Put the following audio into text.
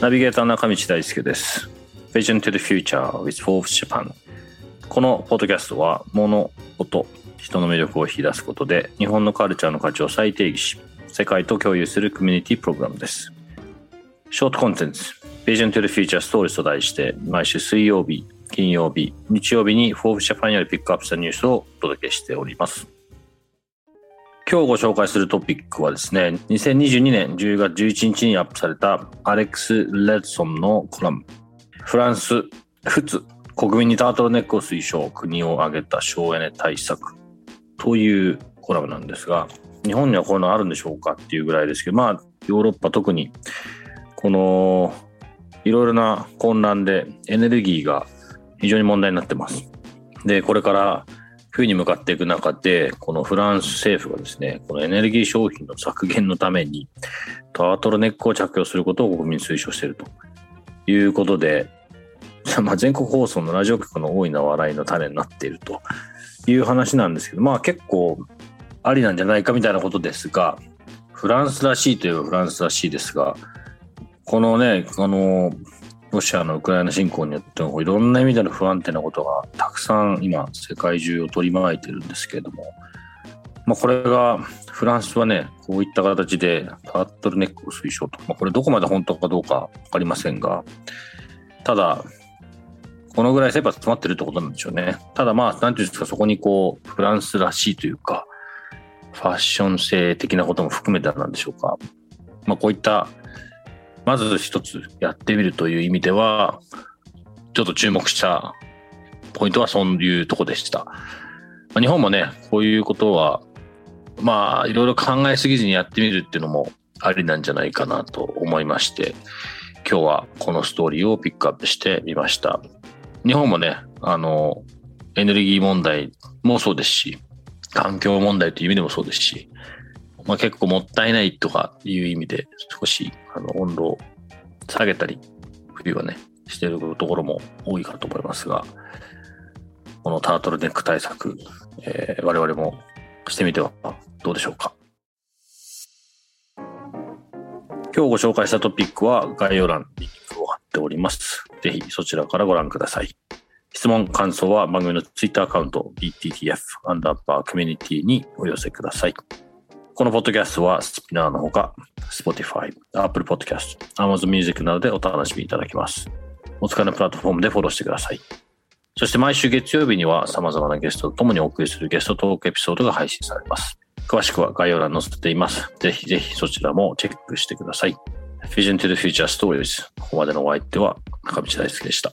ナビゲーター中道大輔です。Vision to the Future with Forbes Japan このポッドキャストは物音人の魅力を引き出すことで日本のカルチャーの価値を再定義し世界と共有するコミュニティプログラムです。ショートコンテンツ Vision to the Future Stories と題して毎週水曜日金曜日日曜日に Forbes Japan よりピックアップしたニュースをお届けしております。今日ご紹介するトピックはですね、2022年10月11日にアップされたアレックス・レッソンのコラム、フランス、仏、国民にタートルネックを推奨、国を挙げた省エネ対策というコラムなんですが、日本にはこういうのあるんでしょうかっていうぐらいですけど、まあ、ヨーロッパ特に、この、いろいろな混乱でエネルギーが非常に問題になってます。で、これから冬に向かっていく中で、このフランス政府がですね、このエネルギー消費の削減のために、タートルネックを着用することを国民推奨していると。いうことで、まあ、全国放送のラジオ局の大いな笑いの種になっていると。いう話なんですけど、まあ結構ありなんじゃないかみたいなことですが、フランスらしいといえばフランスらしいですが、このね、あの、ロシアのウクライナ侵攻によっていろんな意味での不安定なことがたくさん今世界中を取り巻いてるんですけれども、まあ、これがフランスはねこういった形でタートルネックを推奨と、まあ、これどこまで本当かどうか分かりませんがただこのぐらい切羽詰まってるってことなんでしょうね。ただまあ何ていうんですかそこにこうフランスらしいというかファッション性的なことも含めてなんでしょうか、まあ、こういったまず一つやってみるという意味では、ちょっと注目したポイントはそういうとこでした。日本もね、こういうことは、まあ、いろいろ考えすぎずにやってみるっていうのもありなんじゃないかなと思いまして、今日はこのストーリーをピックアップしてみました。日本もね、あの、エネルギー問題もそうですし、環境問題という意味でもそうですし、まあ、結構もったいないとかいう意味で少しあの温度を下げたり冬はねしてるところも多いかと思いますがこのタートルネック対策、えー、我々もしてみてはどうでしょうか今日ご紹介したトピックは概要欄にリンクを貼っております。ぜひそちらからご覧ください。質問、感想は番組の Twitter アカウント BTTF アンダーバーコミュニティにお寄せください。このポッドキャストはスピナーのほか、Spotify、Apple Podcast、Amazon Music などでお楽しみいただけます。お使いのプラットフォームでフォローしてください。そして毎週月曜日には様々なゲストと共にお送りするゲストトークエピソードが配信されます。詳しくは概要欄に載せています。ぜひぜひそちらもチェックしてください。Vision to the Future Stories。ここまでのお相手は中道大輔でした。